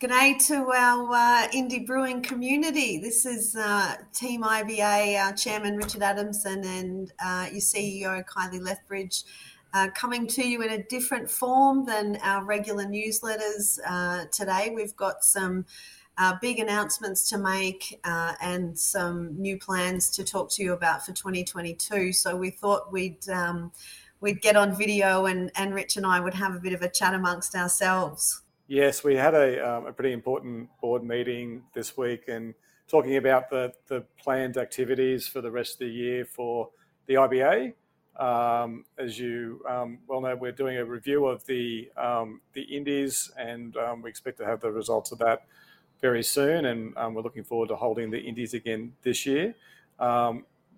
G'day to our uh, indie brewing community. This is uh, Team IBA uh, Chairman Richard Adamson and uh, your CEO Kylie Lethbridge uh, coming to you in a different form than our regular newsletters uh, today. We've got some big announcements to make and some new plans to talk to you about for 2022. So we thought we'd um, we'd get on video and, and Rich and I would have a bit of a chat amongst ourselves. Yes, we had a, um, a pretty important board meeting this week and talking about the, the planned activities for the rest of the year for the IBA. Um, as you um, well know, we're doing a review of the um, the Indies, and um, we expect to have the results of that very soon. And um, we're looking forward to holding the Indies again this year.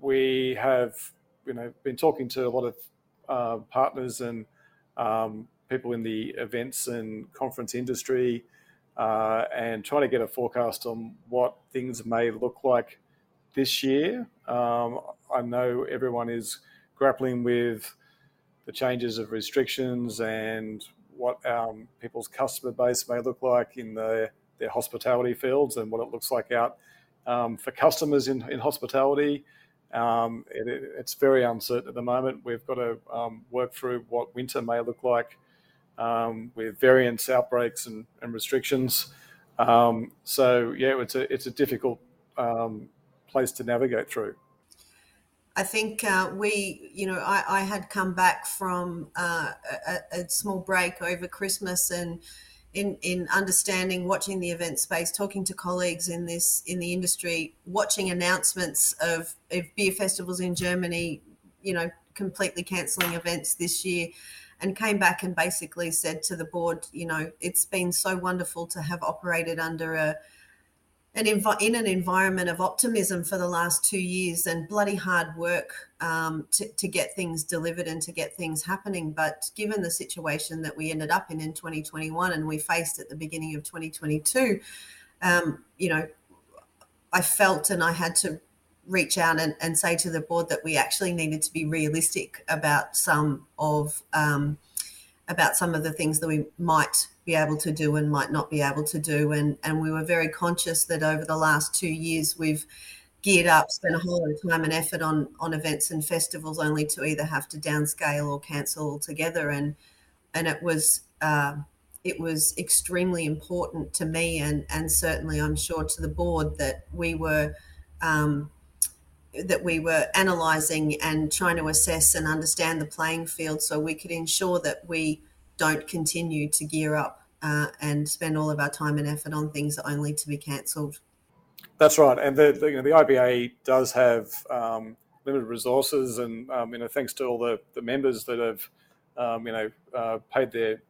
we have, you know, been talking to a lot of uh, partners and people in the events and conference industry uh, and trying to get a forecast on what things may look like this year. Um, I know everyone is grappling with the changes of restrictions and what um, people's customer base may look like in the, their hospitality fields and what it looks like out um, for customers in, in hospitality. Um, it, it's very uncertain at the moment. We've got to um, work through what winter may look like um, with variants, outbreaks, and, and restrictions. Um, so yeah, it's a it's a difficult um, place to navigate through. I think uh, we, you know, I, I, had come back from uh, a, a, small break over Christmas and in in understanding, watching the event space, talking to colleagues in this in the industry, watching announcements of, of beer festivals in Germany, you know, completely cancelling events this year and came back and basically said to the board, you know, it's been so wonderful to have operated under a an env- in an environment of optimism for the last two years and bloody hard work um, to, to get things delivered and to get things happening. But given the situation that we ended up in in 2021 and we faced at the beginning of 2022, um, you know, I felt and I had to reach out and, and say to the board that we actually needed to be realistic about some of um, about some of the things that we might be able to do and might not be able to do. And and we were very conscious that over the last two years we've geared up spent a whole lot of time and effort on on events and festivals only to either have to downscale or cancel altogether. And and it was uh, it was extremely important to me and and certainly I'm sure to the board that we were um, that we were analysing and trying to assess and understand the playing field so we could ensure that we don't continue to gear up uh, and spend all of our time and effort on things only to be cancelled. That's right, and the, the, you know, the IBA does have um, limited resources, and um, you know thanks to all the, the members that have um, you know uh, paid their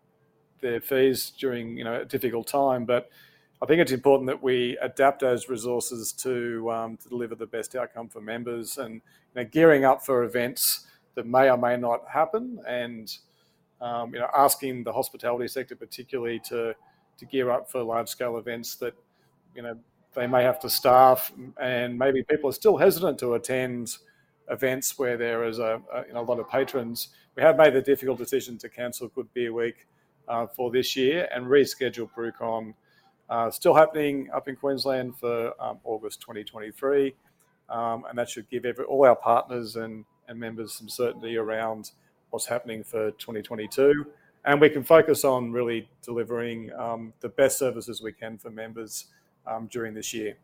their fees during you know a difficult time, but I think it's important that we adapt those resources to, um, to deliver the best outcome for members and you know, gearing up for events that may or may not happen and um, you know, asking the hospitality sector particularly to, to gear up for large scale events that you know, they may have to staff and maybe people are still hesitant to attend events where there is a, a, you know, a lot of patrons. We have made the difficult decision to cancel Good Beer Week uh, for this year and reschedule BrewCon uh, still happening up in Queensland for um, August 2023, um, and that should give every, all our partners and, and members some certainty around what's happening for 2022. And we can focus on really delivering um, the best services we can for members um, during this year.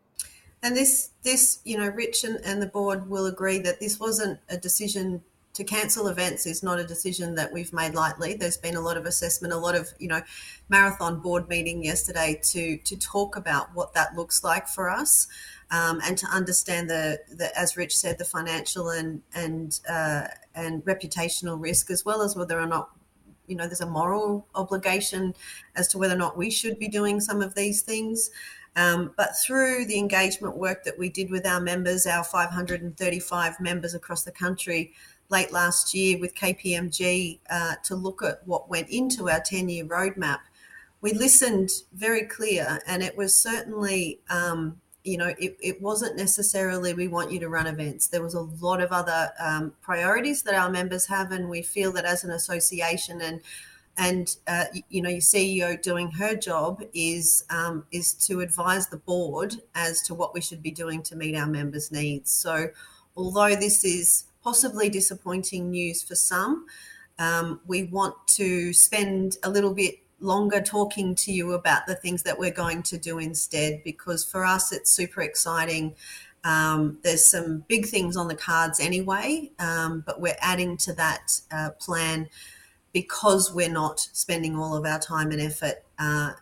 And this, this, you know, Rich and, and the board will agree that this wasn't a decision to cancel events is not a decision that we've made lightly. There's been a lot of assessment, a lot of you know, marathon board meeting yesterday to to talk about what that looks like for us, um, and to understand the, the as Rich said, the financial and and uh, and reputational risk, as well as whether or not you know there's a moral obligation as to whether or not we should be doing some of these things. Um, but through the engagement work that we did with our members, our 535 members across the country, late last year with KPMG uh, to look at what went into our 10 year roadmap, we listened very clear, and it was certainly. Um, you know, it, it wasn't necessarily we want you to run events. There was a lot of other um, priorities that our members have, and we feel that as an association and and uh, you know your CEO doing her job is um, is to advise the board as to what we should be doing to meet our members' needs. So, although this is possibly disappointing news for some, um, we want to spend a little bit longer talking to you about the things that we're going to do instead because for us it's super exciting. Um, there's some big things on the cards anyway, um, but we're adding to that uh, plan because we're not spending all of our time and effort uh,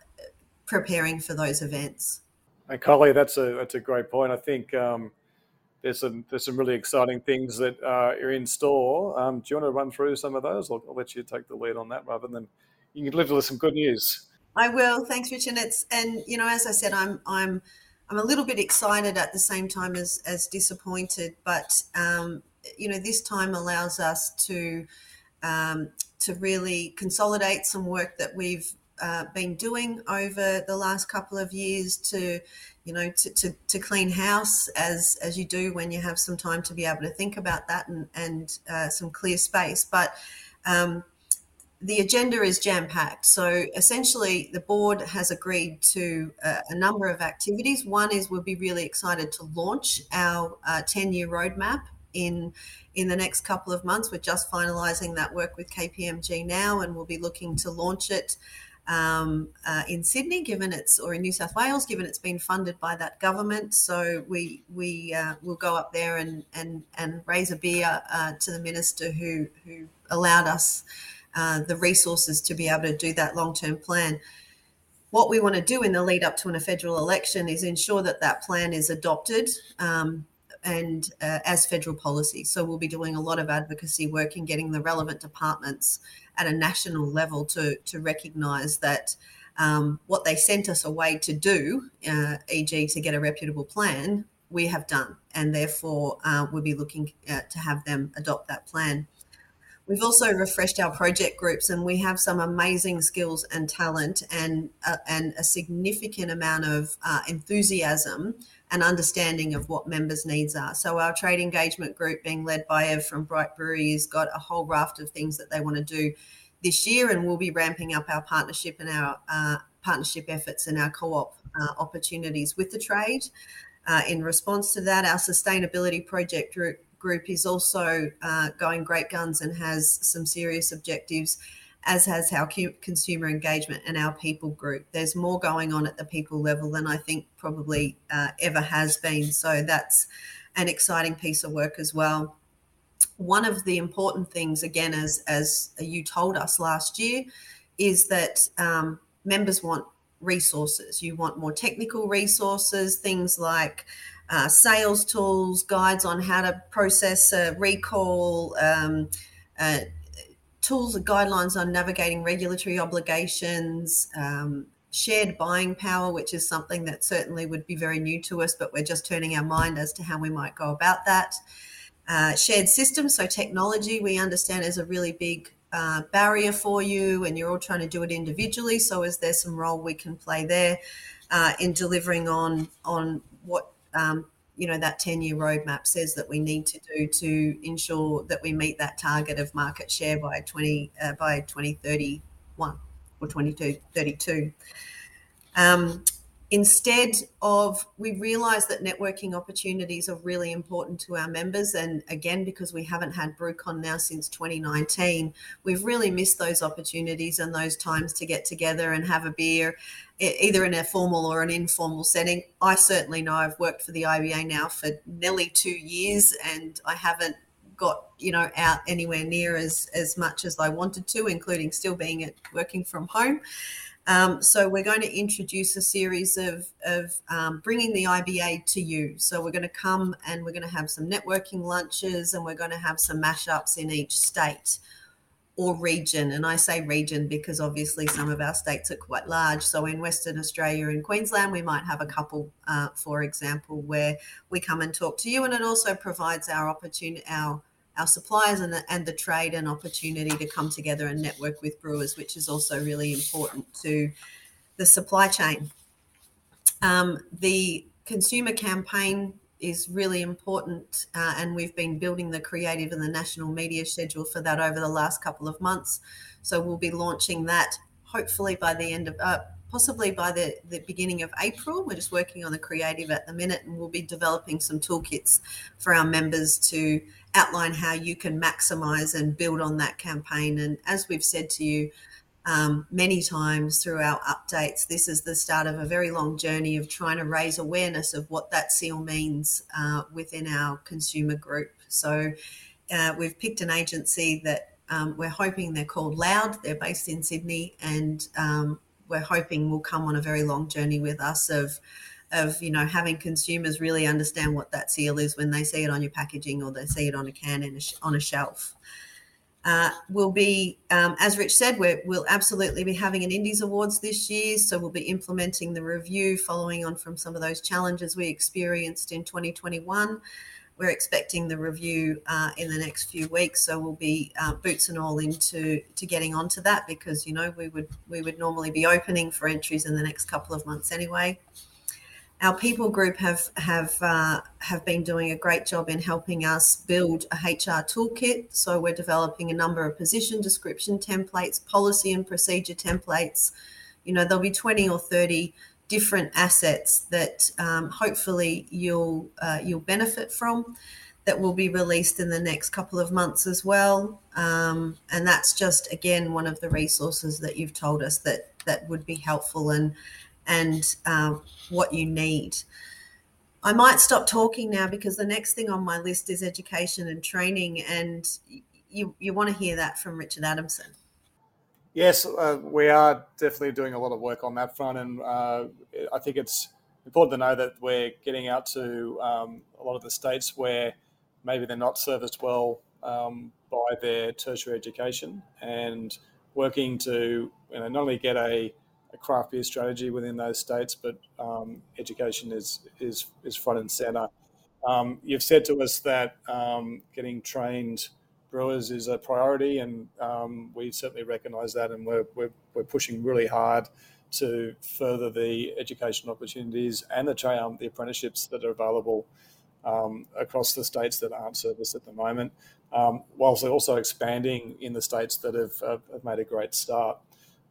preparing for those events. And Kylie, that's a that's a great point. I think um, there's some there's some really exciting things that uh, are in store. Um, do you want to run through some of those? I'll, I'll, let you take the lead on that rather than you can deliver some good news. I will. Thanks, Richard. It's and you know, as I said, I'm I'm I'm a little bit excited at the same time as as disappointed, but um, you know, this time allows us to um, to really consolidate some work that we've uh, been doing over the last couple of years to, you know, to, to, to, clean house as as you do when you have some time to be able to think about that and and uh, some clear space. But um, the agenda is jam packed. So essentially, the board has agreed to a, a, number of activities. One is we'll be really excited to launch our 10 uh, year roadmap in in the next couple of months. We're just finalising that work with KPMG now, and we'll be looking to launch it um, uh, in Sydney, given it's or in New South Wales, given it's been funded by that government. So we we uh, will go up there and and and raise a beer uh, to the minister who who allowed us uh, the resources to be able to do that long term plan. What we want to do in the lead up to a federal election is ensure that that plan is adopted um, and uh, as federal policy. So we'll be doing a lot of advocacy work and getting the relevant departments at a national level to to recognise that um, what they sent us away to do, uh, e.g., to get a reputable plan, we have done, and therefore uh, we'll be looking uh, to have them adopt that plan. We've also refreshed our project groups, and we have some amazing skills and talent, and uh, and a significant amount of uh, enthusiasm and understanding of what members' needs are. So our trade engagement group, being led by Ev from Bright Brewery, has got a whole raft of things that they want to do this year, and we'll be ramping up our partnership and our uh, partnership efforts and our co-op uh, opportunities with the trade. Uh, in response to that, our sustainability project group group is also uh, going great guns and has some serious objectives, as has our consumer engagement and our people group. There's more going on at the people level than I think probably uh, ever has been. So that's an exciting piece of work as well. One of the important things, again, as as you told us last year, is that um, members want resources. You want more technical resources, things like uh, sales tools, guides on how to process a recall, um, uh, tools and guidelines on navigating regulatory obligations, um, shared buying power, which is something that certainly would be very new to us, but we're just turning our mind as to how we might go about that. Uh, shared systems, so technology, we understand is a really big uh, barrier for you, and you're all trying to do it individually. So, is there some role we can play there uh, in delivering on on what um, you know that 10 year roadmap says that we need to do to ensure that we meet that target of market share by 20 uh, by 2031 or 2032 um, instead of we realize that networking opportunities are really important to our members. And again because we haven't had brewcon now since 2019 we've really missed those opportunities and those times to get together and have a beer either in a formal or an informal setting. I certainly know i've worked for the iba now for nearly two years and i haven't got you know out anywhere near as as much as i wanted to including still being at working from home um, so we're going to introduce a series of, of um, bringing the IBA to you. So we're going to come and we're going to have some networking lunches and we're going to have some mashups in each state or region. And I say region because obviously some of our states are quite large. So in Western Australia and Queensland, we might have a couple, uh, for example, where we come and talk to you. And it also provides our opportunity, our our suppliers and the, and the trade an opportunity to come together and network with brewers, which is also really important to the supply chain. Um, the consumer campaign is really important, uh, and we've been building the creative and the national media schedule for that over the last couple of months. So we'll be launching that hopefully by the end of uh, possibly by the, the beginning of April. We're just working on the creative at the minute, and we'll be developing some toolkits for our members to outline how you can maximize and build on that campaign. And as we've said to you, um, many times through our updates. This is the start of a very long journey of trying to raise awareness of what that seal means uh, within our consumer group. So uh, we've picked an agency that um, we're hoping they're called Loud. They're based in Sydney, and um, we're hoping will come on a very long journey with us of of you know having consumers really understand what that seal is when they see it on your packaging or they see it on a can in a, on a shelf. Uh, we'll be, um, as Rich said, we will absolutely be having an Indies Awards this year. So we'll be implementing the review following on from some of those challenges we experienced in 2021. We're expecting the review uh, in the next few weeks, so we'll be uh, boots and all into to getting onto that because you know we would we would normally be opening for entries in the next couple of months anyway our people group have have uh, have been doing a great job in helping us build a HR toolkit. So we're developing a number of position description templates, policy and procedure templates. You know, there'll be twenty or thirty different assets that um, hopefully you'll uh, you'll benefit from. That will be released in the next couple of months as well, um, and that's just again one of the resources that you've told us that that would be helpful and and um, what you need. I might stop talking now because the next thing on my list is education and training, and you you want to hear that from Richard Adamson. Yes, uh, we are definitely doing a lot of work on that front, and uh, I think it's important to know that we're getting out to um, a lot of the states where maybe they're not serviced well um, by their tertiary education, and working to you know, not only get a a craft beer strategy within those states, but um, education is, is, is front and center. Um, you've said to us that um, getting trained brewers is a priority, and um, we certainly recognise that, and we're, we're, we're, pushing really hard to further the education opportunities and the, um, the apprenticeships that are available um, across the states that aren't serviced at the moment, whilst also expanding in the states that have, have made a great start.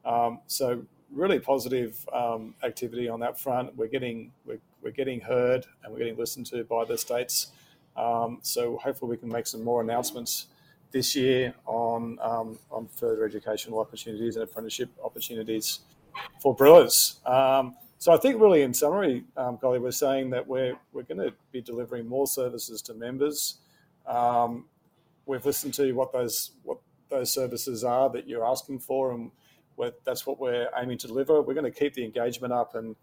Um, so really positive um, activity on that front. We're getting we're, we're getting heard and we're getting listened to by the states. Um, so hopefully we can make some more announcements this year on um, on further educational opportunities and apprenticeship opportunities for brewers. Um, so I think really in summary, um, Kylie, we're saying that we're we're going to be delivering more services to members. Um, we've listened to what those what those services are that you're asking for and that's what we're aiming to deliver. We're going to keep the engagement up and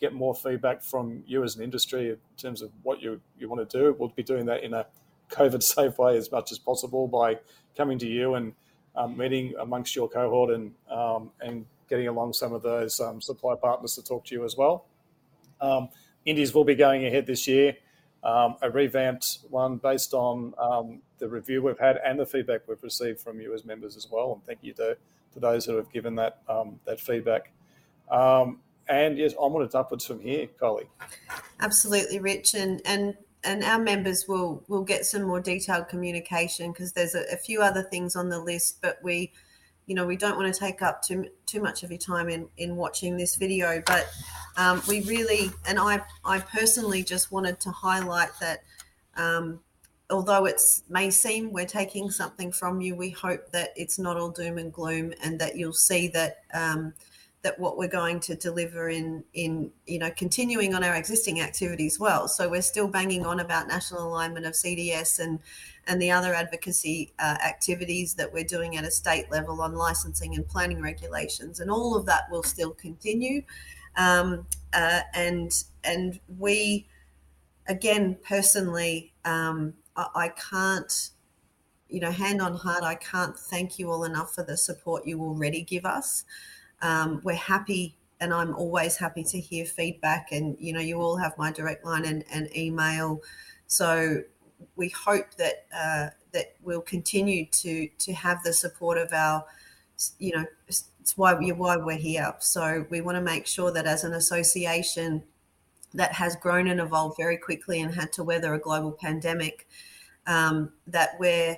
get more feedback from you as an industry in terms of what you, you want to do. We'll be doing that in a COVID safe way as much as possible by coming to you and um, meeting amongst your cohort and um, and getting along some of those um, supply partners to talk to you as well. Um, Indies will be going ahead this year, um, a revamped one based on um, the review we've had and the feedback we've received from you as members as well. And thank you to to those that have given that um, that feedback. Um, and yes, onwards upwards from here, Kylie. Absolutely, Rich, and and and our members will will get some more detailed communication because there's a, a, few other things on the list, but we, you know, we don't want to take up too too much of your time in in watching this video. But um, we really, and I I personally just wanted to highlight that. Um, although it may seem we're taking something from you, we hope that it's not all doom and gloom, and that you'll see that um, that what we're going to deliver in in you know continuing on our existing activities well. So we're still banging on about national alignment of CDS and and the other advocacy uh, activities that we're doing at a state level on licensing and planning regulations, and all of that will still continue. Um, uh, and and we again personally um, I, can't, you know, hand on heart, I can't thank you all enough for the support you already give us. Um, we're happy and I'm always happy to hear feedback. And you know, you all have my direct line and, and email, so we hope that uh, that we'll continue to to have the support of our, you know, it's why we why we're here. So we want to make sure that as an association, that has grown and evolved very quickly and had to weather a global pandemic, um, that we're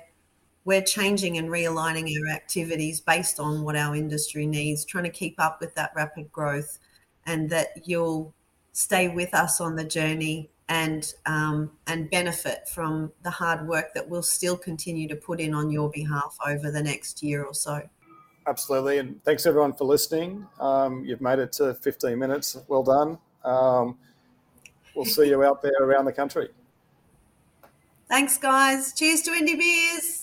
we're changing and realigning our activities based on what our industry needs, trying to keep up with that rapid growth, and that you'll stay with us on the journey and um, and benefit from the hard work that we'll still continue to put in on your behalf over the next year or so. Absolutely, and thanks everyone for listening. Um, you've made it to 15 minutes. Well done. We'll see you out there around the country. Thanks, guys. Cheers to Indie Beers.